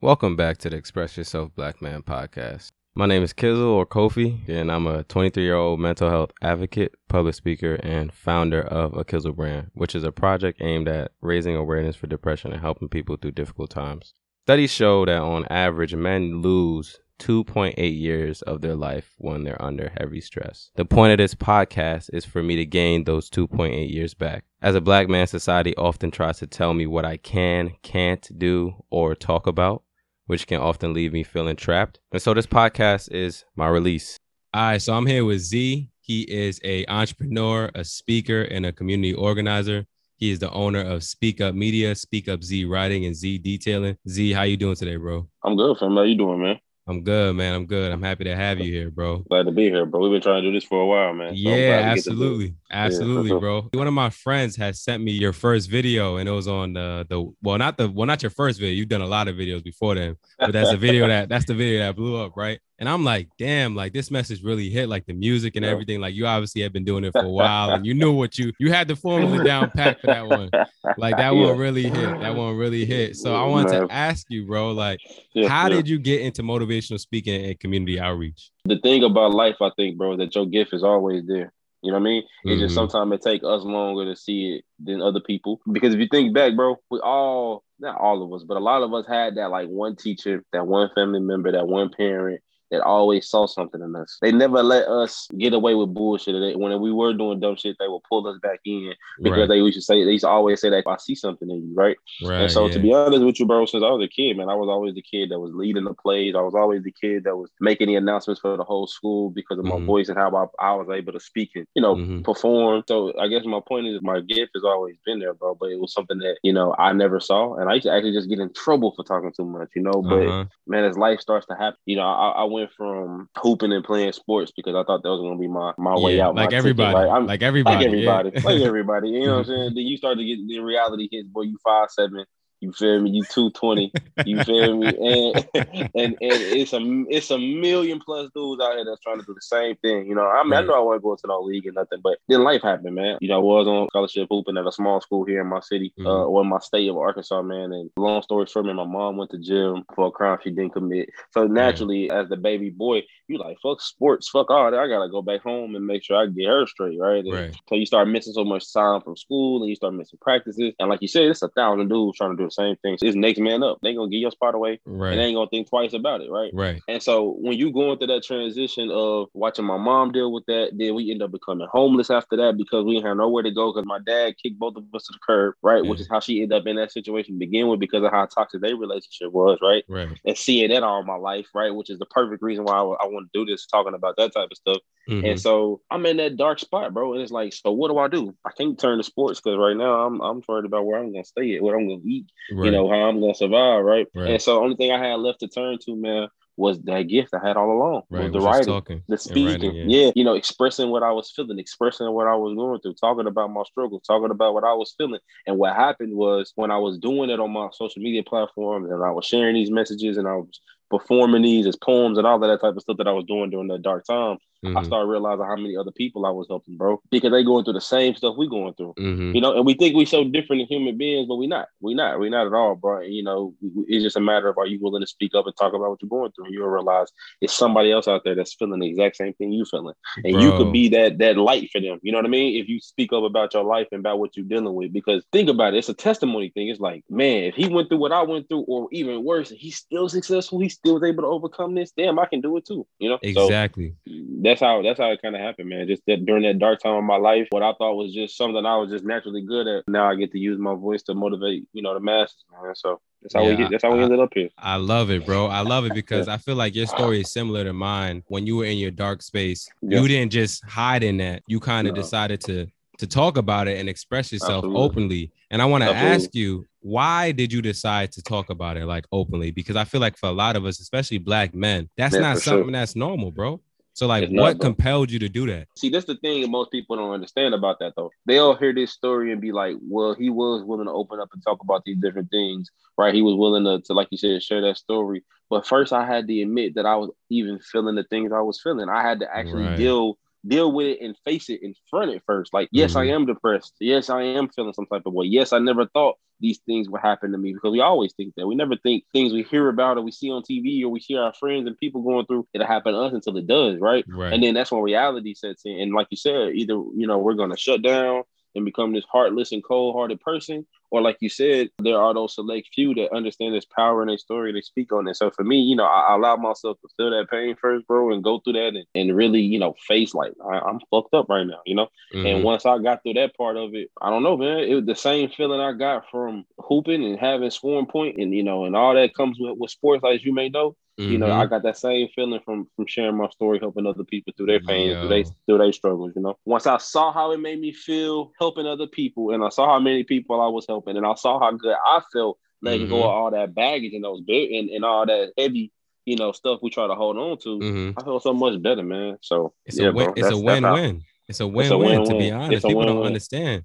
Welcome back to the Express Yourself Black Man podcast. My name is Kizzle or Kofi, and I'm a 23 year old mental health advocate, public speaker, and founder of a Kizzle brand, which is a project aimed at raising awareness for depression and helping people through difficult times. Studies show that on average, men lose 2.8 years of their life when they're under heavy stress. The point of this podcast is for me to gain those 2.8 years back. As a black man, society often tries to tell me what I can, can't do, or talk about, which can often leave me feeling trapped. And so this podcast is my release. All right, so I'm here with Zee. He is a entrepreneur, a speaker, and a community organizer. He is the owner of Speak Up Media, Speak Up Z Writing, and Z Detailing. Zee, how you doing today, bro? I'm good, fam. How you doing, man? I'm good, man. I'm good. I'm happy to have you here, bro. Glad to be here, bro. We've been trying to do this for a while, man. So yeah, absolutely. Absolutely, yeah, bro. One of my friends has sent me your first video and it was on the the well, not the well, not your first video. You've done a lot of videos before then, but that's the video that that's the video that blew up, right? And I'm like, damn, like this message really hit, like the music and everything. Like you obviously have been doing it for a while, and you knew what you you had the formula down pat for that one. Like that yeah. one really hit. That one really hit. So I wanted to ask you, bro, like, yeah, how did you get into motivational speaking and community outreach? The thing about life, I think, bro, that your gift is always there. You know what I mean? Mm-hmm. It's just mm-hmm. sometimes it take us longer to see it than other people. Because if you think back, bro, we all not all of us, but a lot of us had that like one teacher, that one family member, that one parent that always saw something in us. They never let us get away with bullshit. They, when we were doing dumb shit, they would pull us back in because right. they used to say they used to always say that if I see something in you, right? right and so yeah. to be honest with you, bro, since I was a kid, man, I was always the kid that was leading the plays. I was always the kid that was making the announcements for the whole school because of my mm-hmm. voice and how I, I, was able to speak and you know mm-hmm. perform. So I guess my point is my gift has always been there, bro. But it was something that you know I never saw, and I used to actually just get in trouble for talking too much, you know. But uh-huh. man, as life starts to happen, you know, I, I went from hooping and playing sports because I thought that was gonna be my my yeah, way out. Like everybody, like, I'm, like everybody, like everybody, yeah. like everybody. You know what I'm saying? Then you start to get the reality hits. Boy, you five seven, you feel me? You 220. You feel me? And, and and it's a it's a million plus dudes out here that's trying to do the same thing. You know, I mean, right. I know I want to go to no league and nothing, but then life happened, man. You know, I was on scholarship hooping at a small school here in my city, mm-hmm. uh, or in my state of Arkansas, man. And long story short, man, my mom went to jail for a crime she didn't commit. So naturally, as the baby boy, you like fuck sports, fuck all that. I gotta go back home and make sure I get her straight, right? right. So you start missing so much time from school, and you start missing practices, and like you said, it's a thousand dudes trying to do the same thing. It's next man up. They gonna get your spot away, right? And they ain't gonna think twice about it, right? Right. And so when you go into that transition of watching my mom deal with that, then we end up becoming homeless after that because we have nowhere to go because my dad kicked both of us to the curb, right? Yeah. Which is how she ended up in that situation to begin with because of how toxic their relationship was, right? Right. And seeing that all my life, right? Which is the perfect reason why I, I want to do this, talking about that type of stuff. Mm-hmm. And so I'm in that dark spot, bro. And it's like, so what do I do? I can't turn to sports because right now I'm I'm worried about where I'm gonna stay at, what I'm gonna eat, right. you know, how I'm gonna survive, right? right? And so the only thing I had left to turn to, man, was that gift I had all along. Right, the writing, talking, the speaking. Writing, yeah. yeah. you know, expressing what I was feeling, expressing what I was going through, talking about my struggle, talking about what I was feeling. And what happened was when I was doing it on my social media platforms and I was sharing these messages and I was performing these as poems and all of that type of stuff that I was doing during that dark time, mm-hmm. I started realizing how many other people I was helping, bro, because they going through the same stuff we going through, mm-hmm. you know. And we think we so different as human beings, but we not. We not. We not at all, bro. And, you know, it's just a matter of are you willing to speak up and talk about what you're going through, and you'll realize it's somebody else out there that's feeling the exact same thing you feeling, and bro. you could be that that light for them. You know what I mean? If you speak up about your life and about what you're dealing with, because think about it, it's a testimony thing. It's like, man, if he went through what I went through, or even worse, he's still successful. He still was able to overcome this. Damn, I can do it too. You know, exactly. So that's how that's how it kind of happened, man. Just that during that dark time of my life, what I thought was just something I was just naturally good at. Now I get to use my voice to motivate, you know, the masses, man. So that's how yeah, we get, that's how we ended up here. I love it, bro. I love it because I feel like your story is similar to mine. When you were in your dark space, yeah. you didn't just hide in that. You kind of no. decided to to talk about it and express yourself Absolutely. openly. And I want to ask you, why did you decide to talk about it like openly? Because I feel like for a lot of us, especially black men, that's yeah, not something sure. that's normal, bro. So like what compelled you to do that? See, that's the thing most people don't understand about that though. They all hear this story and be like, well, he was willing to open up and talk about these different things, right? He was willing to, to like you said, share that story. But first I had to admit that I was even feeling the things I was feeling. I had to actually right. deal deal with it and face it in front at first. Like, yes, mm-hmm. I am depressed. Yes, I am feeling some type of way. Yes, I never thought these things would happen to me because we always think that. We never think things we hear about or we see on TV or we hear our friends and people going through it'll happen to us until it does, right? right. And then that's when reality sets in. And like you said, either you know, we're gonna shut down and become this heartless and cold-hearted person or like you said there are those select few that understand this power in their story and they speak on it so for me you know I, I allow myself to feel that pain first bro and go through that and, and really you know face like I, am fucked up right now you know mm-hmm. and once i got through that part of it i don't know man it was the same feeling i got from hooping and having scoring point and you know and all that comes with, with sports as you may know Mm-hmm. You know, I mm-hmm. got that same feeling from from sharing my story, helping other people through their pain, through their through their struggles. You know, once I saw how it made me feel helping other people, and I saw how many people I was helping, and I saw how good I felt letting mm-hmm. go of all that baggage and those big and, and all that heavy, you know, stuff we try to hold on to. Mm-hmm. I feel so much better, man. So it's yeah, a win, it's, a win-win. It's a win-win. To be honest, people don't understand.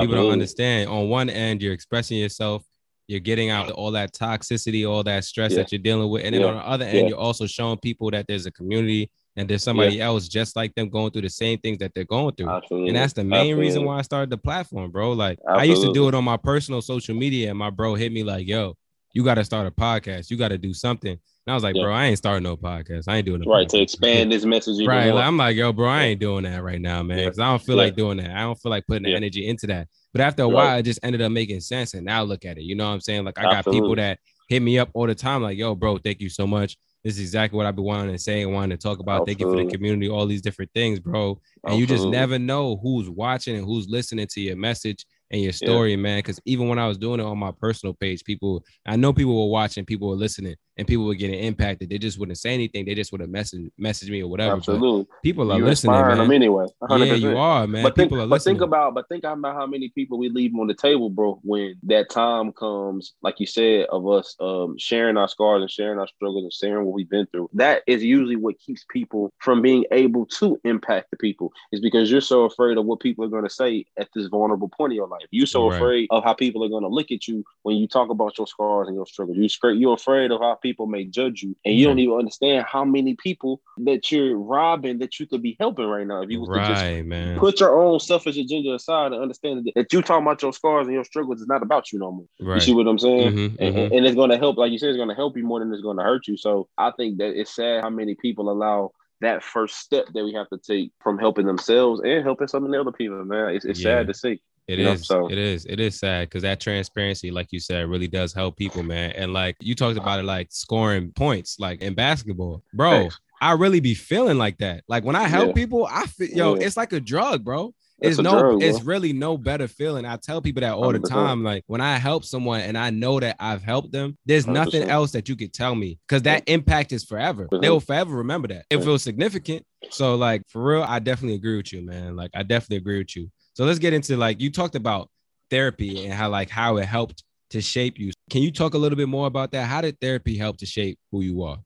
People don't understand. On one end, you're expressing yourself you're getting out all that toxicity, all that stress yeah. that you're dealing with. And then yeah. on the other end, yeah. you're also showing people that there's a community and there's somebody else just like them going through the same things that they're going through. Absolutely. And that's the main Absolutely. reason why I started the platform, bro. Like Absolutely. I used to do it on my personal social media, and my bro hit me like, yo, you got to start a podcast. You got to do something. And I was like, bro, I ain't starting no podcast. I ain't doing it. Right. To expand this message. Right. Like, I'm like, yo, bro, I ain't doing that right now, man. Cause I don't feel like doing that. I don't feel like putting the energy into that. But after a right. while, it just ended up making sense. And now look at it. You know what I'm saying? Like I got people that hit me up all the time, like, yo, bro, thank you so much. This is exactly what I've been wanting to say and wanting to talk about. Absolutely. Thank you for the community, all these different things, bro. And Absolutely. you just never know who's watching and who's listening to your message and your story, yeah. man. Because even when I was doing it on my personal page, people, I know people were watching, people were listening, and people were getting impacted. They just wouldn't say anything. They just would have messaged message me or whatever. Absolutely, but people are you listening, man. Them anyway, 100%. yeah, you are, man. But people think, are listening. But think about, but think about how many people we leave on the table, bro. When that time comes, like you said, of us um, sharing our scars and sharing our struggles and sharing what we've been through. That is usually what keeps people from being able to impact the people. Is because you're so afraid of what people are going to say at this vulnerable point in your life. You're so right. afraid of how people are going to look at you when you talk about your scars and your struggles. You you're afraid of how people may judge you, and you don't even understand how many people that you're robbing that you could be helping right now. If you was right, to just man. put your own selfish agenda aside and understand that, that you talking about your scars and your struggles is not about you no more. Right. You see what I'm saying? Mm-hmm, and, mm-hmm. and it's going to help, like you said, it's going to help you more than it's going to hurt you. So I think that it's sad how many people allow that first step that we have to take from helping themselves and helping some of the other people, man. It's, it's yeah. sad to see. It is. so. It is. It is sad because that transparency, like you said, really does help people, man. And like you talked about it, like scoring points, like in basketball, bro. Thanks. I really be feeling like that. Like when I help yeah. people, I feel yo, yeah. it's like a drug, bro. It's no, drug, it's really no better feeling. I tell people that all 100%. the time. Like when I help someone and I know that I've helped them, there's 100%. nothing else that you could tell me because that impact is forever. They will forever remember that. It feels significant. So like for real, I definitely agree with you, man. Like I definitely agree with you. So let's get into like you talked about therapy and how like how it helped to shape you. Can you talk a little bit more about that? How did therapy help to shape who you are?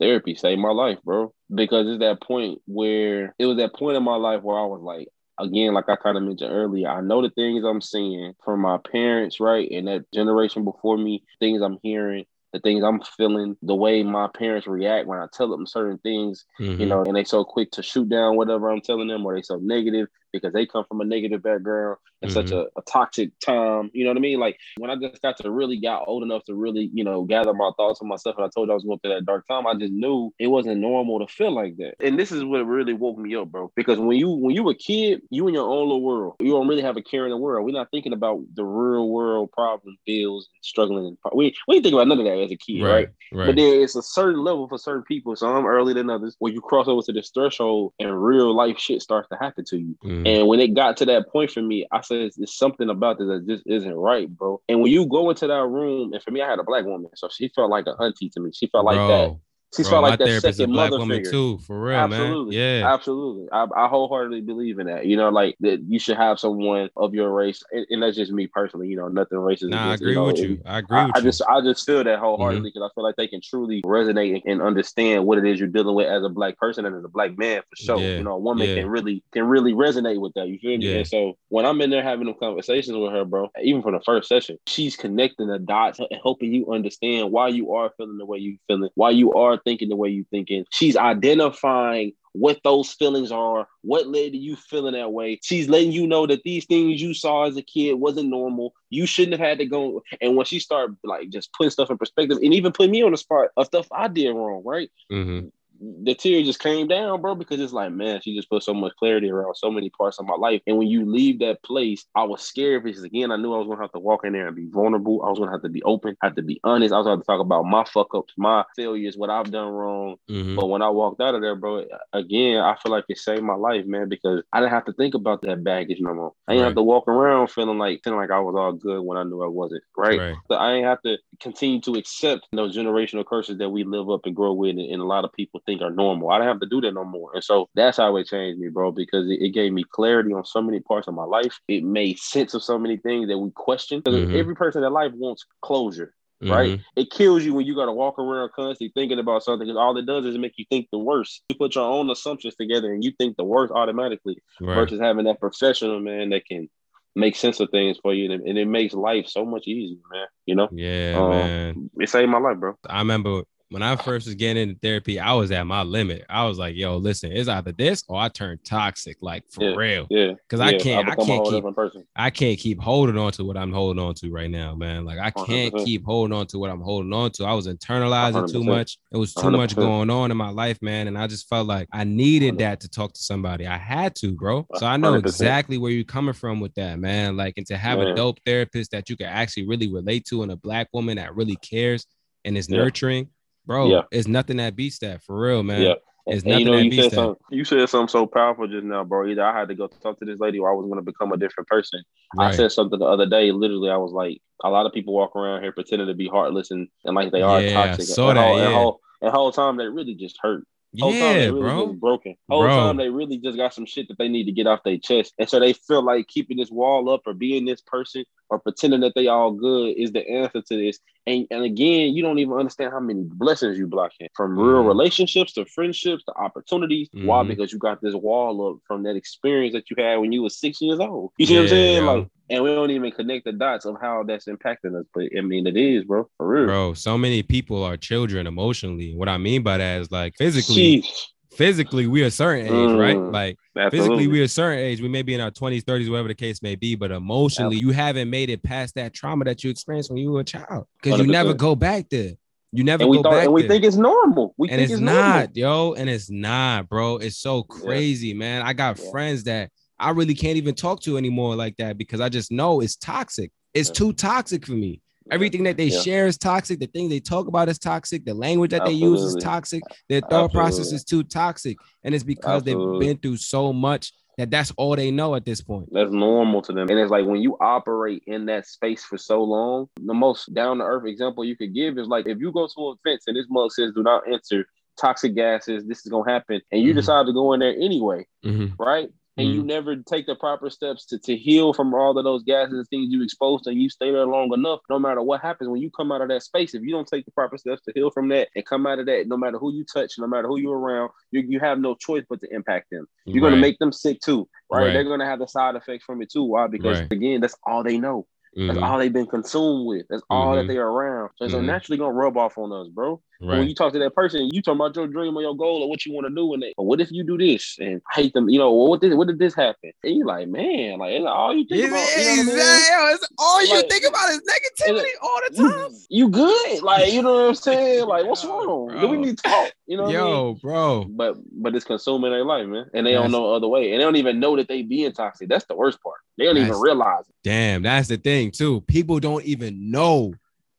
Therapy saved my life, bro. Because it's that point where it was that point in my life where I was like, again, like I kind of mentioned earlier, I know the things I'm seeing from my parents, right? And that generation before me, things I'm hearing, the things I'm feeling, the way my parents react when I tell them certain things, mm-hmm. you know, and they so quick to shoot down whatever I'm telling them, or they so negative because they come from a negative background and mm-hmm. such a, a, toxic time. You know what I mean? Like when I just got to really got old enough to really, you know, gather my thoughts on myself, and I told you I was going through that dark time, I just knew it wasn't normal to feel like that. And this is what really woke me up, bro. Because when you when you were a kid, you in your own little world. You don't really have a care in the world. We're not thinking about the real world problems, bills, and struggling. We we didn't think about none of that as a kid, right? right? right. But then it's a certain level for certain people. Some earlier than others, where you cross over to this threshold and real life shit starts to happen to you. Mm-hmm. Mm-hmm. And when it got to that point for me, I said, "It's something about this that just isn't right, bro." And when you go into that room, and for me, I had a black woman, so she felt like a auntie to me. She felt like that she Bro, felt like that second mother figure. too, for real, absolutely. man. Yeah, absolutely. I, I, wholeheartedly believe in that. You know, like that you should have someone of your race, and, and that's just me personally. You know, nothing racist. Nah, against, I agree you know, with you. I agree. I, I just, I just feel that wholeheartedly because mm-hmm. I feel like they can truly resonate and understand what it is you're dealing with as a black person and as a black man for sure. Yeah. You know, a woman yeah. can really can really resonate with that. You feel me? Yeah. And so when I'm in there having them conversations with her, bro, even from the first session, she's connecting the dots, helping you understand why you are feeling the way you feeling, why you are thinking the way you're thinking. She's identifying what those feelings are, what led to you feeling that way. She's letting you know that these things you saw as a kid wasn't normal. You shouldn't have had to go. And when she started like just putting stuff in perspective and even put me on the spot of stuff I did wrong, right? Mm-hmm the tear just came down, bro, because it's like, man, she just put so much clarity around so many parts of my life. And when you leave that place, I was scared because again, I knew I was gonna have to walk in there and be vulnerable. I was gonna have to be open, have to be honest. I was gonna have to talk about my fuck ups, my failures, what I've done wrong. Mm-hmm. But when I walked out of there, bro, again, I feel like it saved my life, man, because I didn't have to think about that baggage no more. I didn't right. have to walk around feeling like feeling like I was all good when I knew I wasn't, right? right. So I didn't have to continue to accept those generational curses that we live up and grow with and, and a lot of people think are normal. I don't have to do that no more. And so that's how it changed me, bro, because it, it, gave me clarity on so many parts of my life. It made sense of so many things that we question. Because mm-hmm. every person in life wants closure. Mm-hmm. Right, it kills you when you got to walk around constantly thinking about something. Because all it does is make you think the worst. You put your own assumptions together and you think the worst automatically, right. versus having that professional man that can make sense of things for you, and it makes life so much easier, man. You know? Yeah, um, man. It saved my life, bro. I remember when I first was getting into therapy, I was at my limit. I was like, yo, listen, it's either this or I turn toxic, like for yeah, real. Yeah. Cause yeah, I can't, I can't keep, I can't keep holding on to what I'm holding on to right now, man. Like I can't 100%. keep holding on to what I'm holding on to. I was internalizing 100%. too much. It was too 100%. much going on in my life, man. And I just felt like I needed that to talk to somebody. I had to, bro. So I know exactly where you're coming from with that, man. Like, and to have man. a dope therapist that you can actually really relate to and a black woman that really cares and is nurturing bro. Yeah. It's nothing that beats that for real, man. Yeah. It's nothing you know, that you beats that. You said something so powerful just now, bro. Either I had to go talk to this lady or I was going to become a different person. Right. I said something the other day. Literally, I was like, a lot of people walk around here pretending to be heartless and, and like they are yeah, toxic. So and, that, whole, yeah. and, whole, and whole time they really just hurt. Whole yeah, time they really bro. broken. Whole bro. time they really just got some shit that they need to get off their chest. And so they feel like keeping this wall up or being this person or pretending that they all good is the answer to this. And, and again, you don't even understand how many blessings you blocking from mm-hmm. real relationships to friendships to opportunities. Mm-hmm. Why? Because you got this wall up from that experience that you had when you were six years old. You see yeah, what I'm saying? Yeah. Like, and we don't even connect the dots of how that's impacting us. But I mean, it is, bro, for real. Bro, so many people are children emotionally. What I mean by that is like physically. Jeez physically we a certain age, mm, right? Like absolutely. physically we a certain age. We may be in our 20s, 30s, whatever the case may be, but emotionally you haven't made it past that trauma that you experienced when you were a child. Because you never go back there. You never and go thought, back. And we there. think it's normal. We and think it's, it's not, yo. And it's not, bro. It's so crazy, yeah. man. I got yeah. friends that I really can't even talk to anymore like that because I just know it's toxic. It's yeah. too toxic for me. Everything that they yeah. share is toxic. The thing they talk about is toxic. The language that Absolutely. they use is toxic. Their thought Absolutely. process is too toxic. And it's because Absolutely. they've been through so much that that's all they know at this point. That's normal to them. And it's like when you operate in that space for so long, the most down to earth example you could give is like if you go to a fence and this mug says do not enter toxic gases, this is gonna happen, and you mm-hmm. decide to go in there anyway, mm-hmm. right? And mm-hmm. you never take the proper steps to, to heal from all of those gases and things you exposed and you stay there long enough, no matter what happens when you come out of that space, if you don't take the proper steps to heal from that and come out of that, no matter who you touch, no matter who you're around, you, you have no choice but to impact them. You're right. going to make them sick too, right? right. They're going to have the side effects from it too. Why? Because right. again, that's all they know. Mm-hmm. That's all they've been consumed with. That's all mm-hmm. that they're around. So it's mm-hmm. naturally gonna rub off on us, bro. Right. When you talk to that person, you talk about your dream or your goal or what you want to do, and they, but what if you do this and I hate them? You know, well, what did what did this happen? And you're like, man, like all you think about, you know I mean? all you like, think about is negativity all the mm-hmm. time. You, good? Like, you know what I'm saying? Like, what's wrong? Bro. Do we need to talk? You know, yo, I mean? bro. But but it's consuming their life, man, and they that's, don't know other way, and they don't even know that they being toxic. That's the worst part. They don't even realize. It. Damn, that's the thing too. People don't even know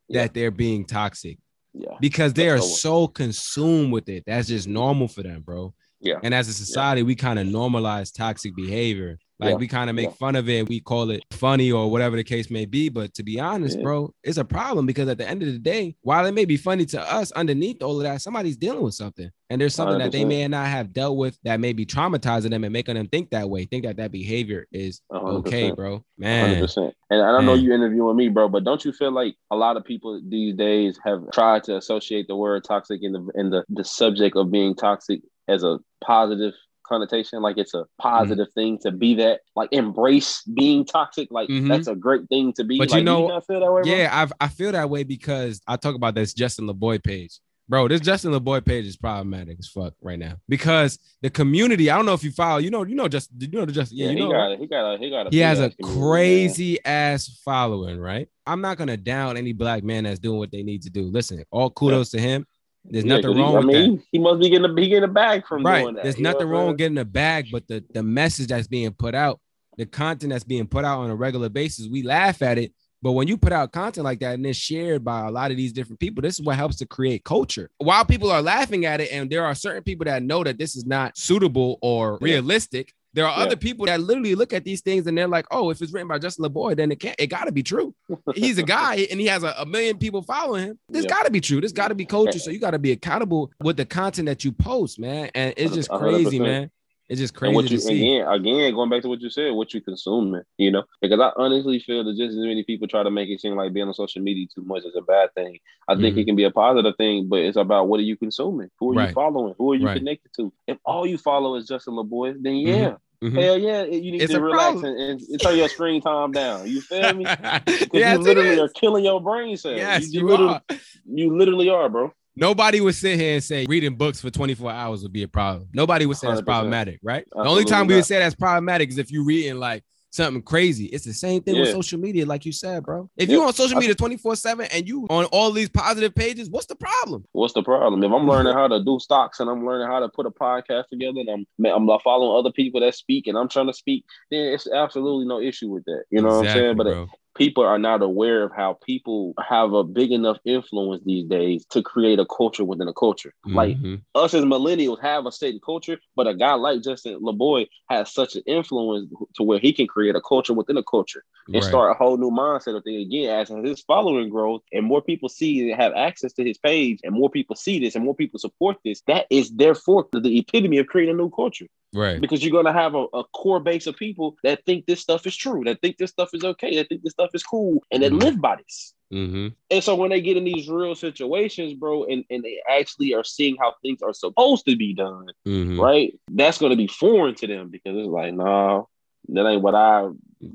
yeah. that they're being toxic. Yeah. Because they are so consumed with it. That's just normal for them, bro. Yeah. And as a society, yeah. we kind of normalize toxic behavior. Like yeah. we kind of make yeah. fun of it. We call it funny or whatever the case may be. But to be honest, bro, it's a problem because at the end of the day, while it may be funny to us, underneath all of that, somebody's dealing with something. And there's something 100%. that they may not have dealt with that may be traumatizing them and making them think that way, think that that behavior is 100%. okay, bro. Man. 100%. And I don't know you interviewing me, bro, but don't you feel like a lot of people these days have tried to associate the word toxic in the in the, the subject of being toxic as a positive connotation like it's a positive mm-hmm. thing to be that like embrace being toxic like mm-hmm. that's a great thing to be but like, you know you feel that way, yeah i I feel that way because i talk about this justin laboy page Bro, this Justin LaBoy page is problematic as fuck right now because the community. I don't know if you follow. You know, you know, just you know the Justin. Yeah, yeah, you he know, got, he got, a, he got. A he has a crazy ass following, right? I'm not gonna down any black man that's doing what they need to do. Listen, all kudos yeah. to him. There's yeah, nothing he, wrong I with mean, that. He must be getting a, he getting a bag from right. doing that. There's nothing wrong with getting a bag, but the the message that's being put out, the content that's being put out on a regular basis, we laugh at it. But when you put out content like that and it's shared by a lot of these different people, this is what helps to create culture. While people are laughing at it, and there are certain people that know that this is not suitable or realistic, there are Yeah. other people that literally look at these things and they're like, "Oh, if it's written by Justin LaBoy, then it can't. It got to be true. He's a guy and he has a, a million people following him. This Yeah. got to be true. This got to be culture. So you got to be accountable with the content that you post, man. And it's just crazy, percent. man. It's just And crazy what to you see. again, again, going back to what you said, what you consuming, you know, because I honestly feel that just as many people try to make it seem like being on social media too much is a bad thing. I think Mhm. it can be a positive thing, but it's about what are you consuming? Who are Right. you following? Who are you Right. connected to? If all you follow is Justin LaBoy, then yeah, Mhm. hell yeah, you need It's to relax and, and turn your screen time down. You feel me? Because you literally are killing your brain cells. Yes, you, you literally, are. you literally are, bro. Nobody would sit here and say reading books for 24 hours would be a problem. Nobody would say that's 100%. problematic, right? the only Absolutely time we would say that's problematic is if you're reading like something crazy. It's the same thing with social media, like you said, bro. If Yeah. you on social media 24-7 and you on all these positive pages, what's the problem? What's the problem? If I'm learning how to do stocks and I'm learning how to put a podcast together and I'm I'm following other people that speak and I'm trying to speak, then it's absolutely no issue with that. You know what I'm saying? But bro. People are not aware of how people have a big enough influence these days to create a culture within a culture. Like Mhm. us as millennials have a certain culture, but a guy like Justin LaBoy has such an influence to where he can create a culture within a culture and Right. start a whole new mindset of thing again as his following grows and more people see and have access to his page and more people see this and more people support this that is therefore the epitome of creating a new culture right. because you're going to have a, a core base of people that think this stuff is true that think this stuff is okay that think this stuff is cool and that Mhm. live by this Mm-hmm. and so when they get in these real situations bro and, and they actually are seeing how things are supposed to be done Mm-hmm. right that's going to be foreign to them because it's like nah that ain't what I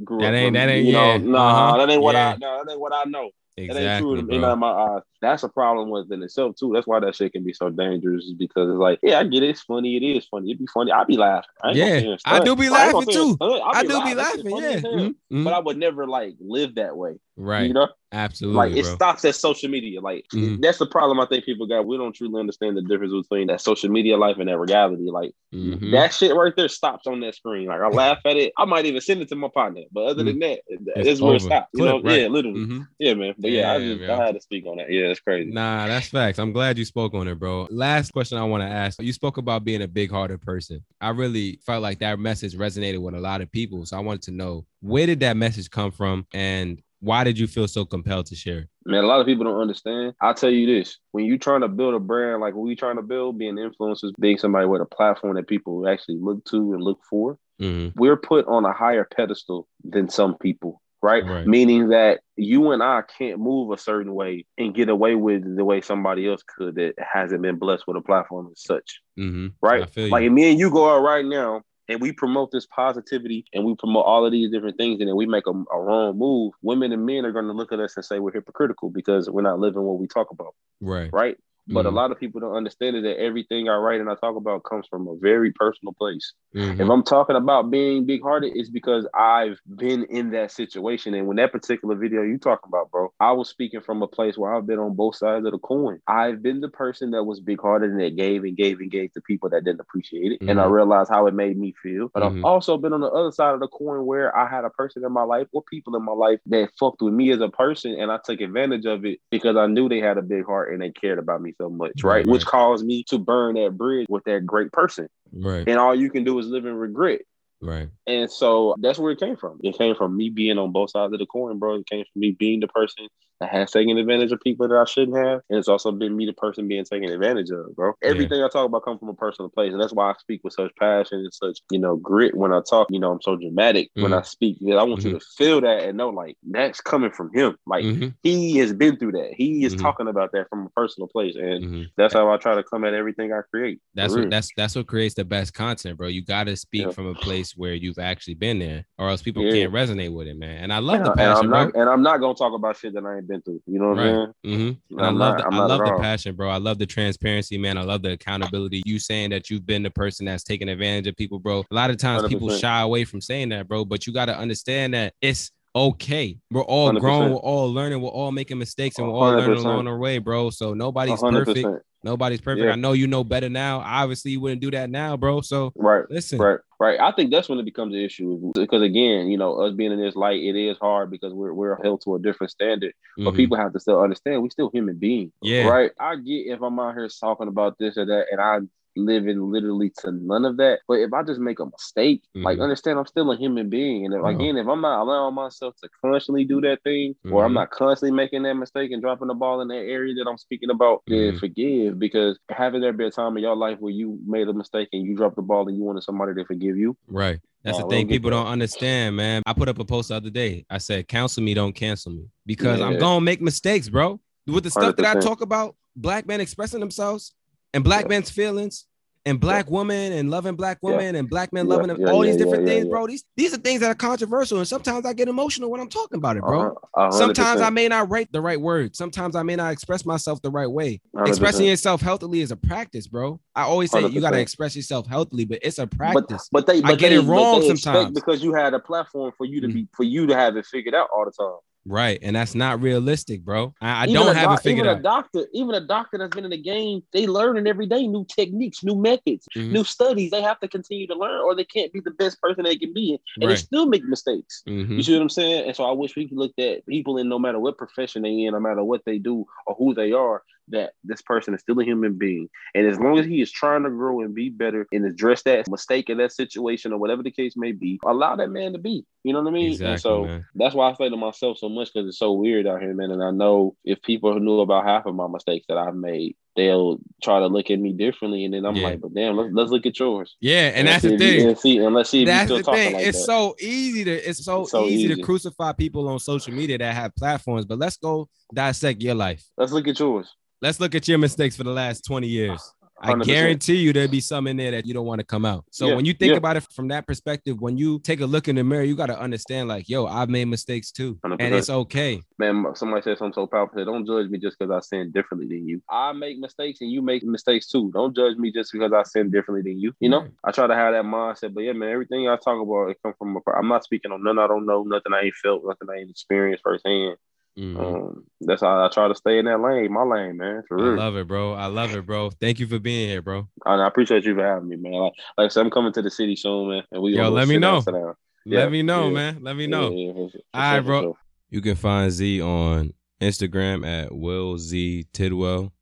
grew That up ain't- from, that ain't- you know, yeah. Nah, Uh-huh. that ain't what Yeah. I. No, that ain't what I know. It ain't true Exactly, in, in bro. my eyes. That's a problem within itself too. That's why that shit can be so dangerous. Is because it's like, yeah, I get it. It's funny. It is funny. It'd be funny. I'd be laughing. I ain't Yeah, sit here and I do be I ain't gonna laughing sit here and too. I do be laughing, yeah. as hell. Mhm, mhm. But I would never like live that way. Right. You know, Absolutely, like it bro. stops at social media. Like Mhm. that's the problem I think people got. We don't truly understand the difference between that social media life and that reality. Like Mhm. that shit right there stops on that screen. Like I laugh at it. I might even send it to my partner. But other than that, It's that's where it stops. You know, right. yeah, literally. Mhm. Yeah, man. But yeah, I Yeah, just man. I had to speak on that. Yeah, it's crazy. Nah, that's facts. I'm glad you spoke on it, bro. Last question I want to ask. You spoke about being a big hearted person. I really felt like that message resonated with a lot of people. So I wanted to know where did that message come from and why did you feel so compelled to share it? Man, a lot of people don't understand. I'll tell you this. When you're trying to build a brand like what we trying to build, being influencers, being somebody with a platform that people actually look to and look for, Mhm. we're put on a higher pedestal than some people, right? Right. Meaning that you and I can't move a certain way and get away with the way somebody else could that hasn't been blessed with a platform as such, Mhm. right? Like me and you go out right now and we promote this positivity and we promote all of these different things and then we make a, a wrong move, women and men are going to look at us and say we're hypocritical because we're not living what we talk about, right. right? But a Mhm. lot of people don't understand it, that everything I write and I talk about comes from a very personal place. Mhm. If I'm talking about being big hearted, it's because I've been in that situation. And when that particular video you talking about, bro, I was speaking from a place where I've been on both sides of the coin. I've been the person that was big hearted and that gave and gave and gave to people that didn't appreciate it. And I Mhm. realized how it made me feel. But. I've also been on the other side of the coin where I had a person in my life or people in my life that fucked with me as a person and I took advantage of it because I knew they had a big heart and they cared about me so much, right? Right, Which caused me to burn that bridge with that great person. Right. And all you can do is live in regret. Right. And so that's where it came from. It came from me being on both sides of the coin, bro. It came from me being the person that has taken advantage of people that I shouldn't have. And it's also been me the person being taken advantage of, bro. Everything I talk about comes from a personal place. And that's why I speak with such passion and such, you know, grit when I talk. You know, I'm so dramatic when I speak. Because I want you to feel that and know like that's coming from him. Like Mhm. he has been through that. He is Mhm. talking about that from a personal place. And Mhm. that's how I try to come at everything I create. That's what that's that's what creates the best content, bro. You got to speak Yeah. from a place where you've actually been there, or else people Yeah. can't resonate with it, man. And I love and, the I- and passion, I'm bro. not and I'm not gonna talk about shit that I ain't been through. You know what right. I'm saying? Mm-hmm. I love not, the, I love the passion, bro. I love the transparency, man. I love the accountability. You saying that you've been the person that's taking advantage of people, bro. A lot of times 100%. people shy away from saying that, bro. But you got to understand that it's okay. We're all 100%. grown. We're all learning. We're all making mistakes, and we're all 100%. learning along our way, bro. So nobody's 100%. perfect. Nobody's perfect. Yeah. I know you know better now. Obviously, you wouldn't do that now, bro. So right, listen, right, right. I think that's when it becomes an issue because again, you know, us being in this light, it is hard because we're we're held to a different standard. Mm-hmm. But people have to still understand we're still human beings. Yeah, right. I get if I'm out here talking about this or that, and I living literally to none of that. But if I just make a mistake, mm-hmm. like understand I'm still a human being. And if, again, if I'm not allowing myself to constantly do that thing, mm-hmm. or I'm mm-hmm. not constantly making that mistake and dropping the ball in that area that I'm speaking about, then mm-hmm. forgive because having there be a time in your life where you made a mistake and you dropped the ball and you wanted somebody to forgive you. Right. That's the thing people don't understand, man. I put up a post the other day. I said, "Counsel me, don't cancel me," because yeah. I'm gonna make mistakes, bro. With the stuff 100%. that I talk about, black men expressing themselves and black yeah. men's feelings, and black yeah. women and loving black women yeah. and black men loving yeah, all these different things, bro. These these are things that are controversial, and sometimes I get emotional when I'm talking about it, bro. Uh-huh. Sometimes I may not write the right words. Sometimes I may not express myself the right way. 100%. Expressing yourself healthily is a practice, bro. I always say 100%. you gotta express yourself healthily, but it's a practice. But, but they, but I get they, it wrong sometimes because you had a platform for you to mm-hmm. be for you to have it figured out all the time. Right, and that's not realistic, bro. I, I don't have doc- it figured even out. A doctor, even a doctor that's been in the game, they learning every day new techniques, new methods, mm-hmm. new studies. They have to continue to learn, or they can't be the best person they can be, and right. they still make mistakes. Mm-hmm. You see what I'm saying? And so I wish we could look at people in no matter what profession they in, no matter what they do or who they are, that this person is still a human being. And as long as he is trying to grow and be better and address that mistake in that situation or whatever the case may be, allow that man to be. You know what I mean? Exactly, and so man. that's why I say to myself so much because it's so weird out here, man. And I know if people knew about half of my mistakes that I've made, they'll try to look at me differently, and then I'm yeah. like, "But damn, let's, let's look at yours." Yeah, and, and that's the thing. And see, and let's see that's the thing. Like it's that. so easy to it's so, it's so easy, easy, to crucify people on social media that have platforms. But let's go dissect your life. Let's look at yours. Let's look at your mistakes for the last 20 years. I 100%. guarantee you there'll be some in there that you don't want to come out. So yeah, when you think yeah. about it from that perspective, when you take a look in the mirror, you got to understand, like, yo, I've made mistakes too, 100%. and it's okay. Man, somebody said something so powerful. Don't judge me just because I sin differently than you. I make mistakes and you make mistakes too. Don't judge me just because I sin differently than you. You know, I try to have that mindset. But yeah, man, everything I talk about, it come from. A, I'm not speaking on nothing I don't know, nothing I ain't felt, nothing I ain't experienced firsthand. Mm-hmm. Um, that's how I try to stay in that lane, my lane, man. For real. I love it, bro. I love it, bro. Thank you for being here, bro. I, I appreciate you for having me, man. Like, like I said, I'm coming to the city soon, man. And we yo, let me know. Let yeah, me know, yeah. man. Let me know. Yeah, All right, bro. You can find Zee on Instagram at Will Zee Tidwell.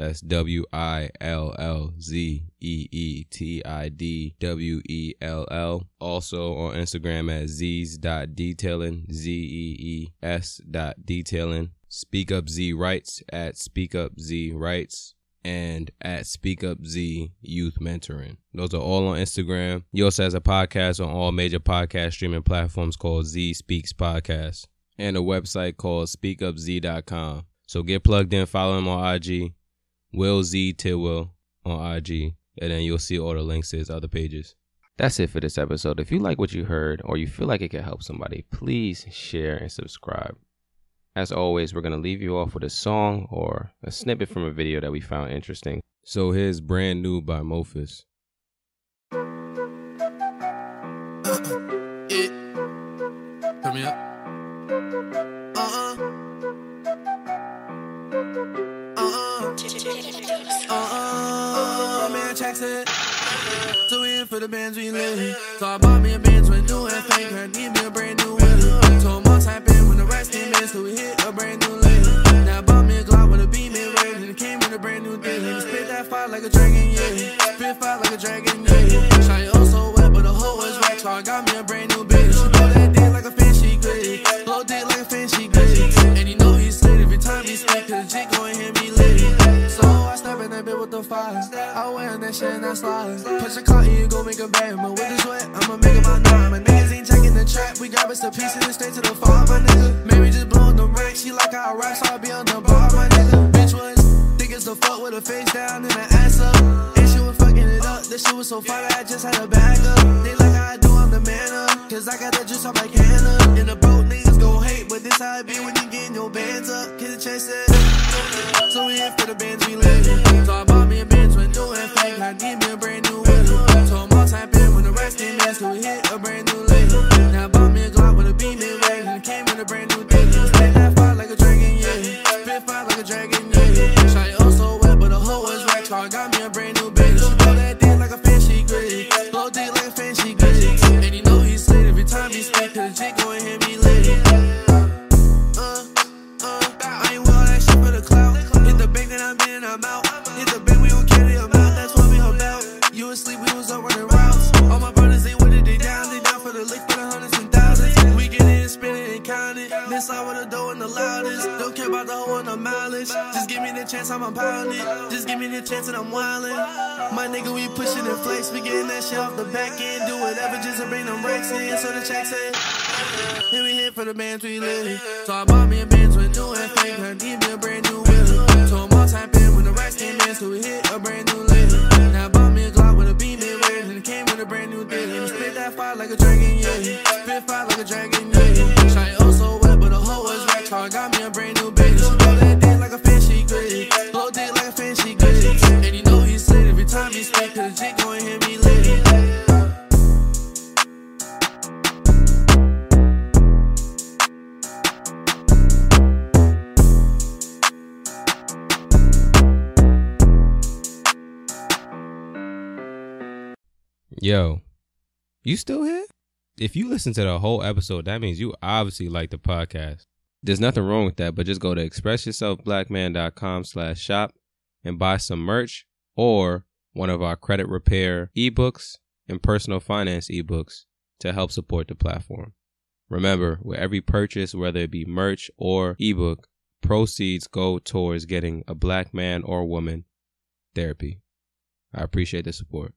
That's W I L L Zee E E T I D W E L L. Also on Instagram at Z's dot detailing Z E E S dot detailing. Speak Up Z Rights at Speak Up Z Rights and at Speak Up Z Youth Mentoring. Those are all on Instagram. He also has a podcast on all major podcast streaming platforms called Z Speaks Podcast and a website called speakupz.com. So get plugged in, follow him on IG Will Zee Tidwell on IG, and then you'll see all the links to his other pages. That's it for this episode. If you like what you heard or you feel like it can help somebody, please share and subscribe. As always, we're going to leave you off with a song or a snippet from a video that we found interesting. So here's Brand New by Moffis. Bands we live. So I bought me a Benz with new and fake. I need me a brand new Willie. I'm all type in when the rest in. So we hit a brand new lane. Now I bought me a Glock with a beam in red. And it came with a brand new thing. Spit that fire like a dragon, yeah. Spit fire like a dragon, yeah. Shine oh so wet, but the hoe was wet. So I got me a brand new bitch. She blow that dick like a fan, she good. Blow dick like a fan, she good. And you know he's slit every time he spit. Cause the chick gon' hit me lit. So I step in that bit with the fire. That shit and I slide. Push a car and you go make a bang. But with this wet, I'ma make it my nine. My niggas ain't checking the trap. We grab us a piece and straight to the farm, my nigga. Mary just blowing the rack. She like how I rap, so I be on the bar, my nigga. Bitch was thick as the fuck with her face down and her ass up. And she was fucking it up. This shit was so fire, I just had a bag up. They like how I do, I'm the man up. Cause I got that juice, I'm like Hannah. In the boat, niggas gon' hate but this how it be when you getting your bands up. The chase it. So we here for the bands we live. So I bought me a with new fake. I need me a brand new Willie. So I'm all type in when the rest in. So we hit a brand new lady. Now bought me a Glock with a beam in waves. And came in a brand new thing. Spit that fire like a dragon, yeah. Spit fire like a dragon, yeah. Shot it oh so wet, but the hoe was rack. So I got me a brand new bitch. She blow that dick like a fancy grid. Blow dick like a fancy grid. And you know he's slit every time he spit. Cause the chick go and hit me lit. Just give me the chance, I'ma pound it. Just give me the chance and I'm wildin'. My nigga, we pushing and flex. We getting that shit off the back end. Do whatever just to bring them racks in. So the checks in. Here we hit for the bands we live. So I bought me a Benz with new and fake. I need me a brand new Willie. So I'm all type in when the racks came in. So we hit a brand new lady. Now I bought me a Glock with a beam in waves. And it came with a brand new thing. And spit that fire like a dragon, yeah. Spit fire like a dragon, yeah. It oh so wet, but the hoe was rack. So I got me a brand new Yo, you still here? If you listen to the whole episode, that means you obviously like the podcast. There's nothing wrong with that, but just go to expressyourselfblackman.com slash shop and buy some merch or one of our credit repair ebooks and personal finance ebooks to help support the platform. Remember, with every purchase, whether it be merch or ebook, proceeds go towards getting a black man or woman therapy. I appreciate the support.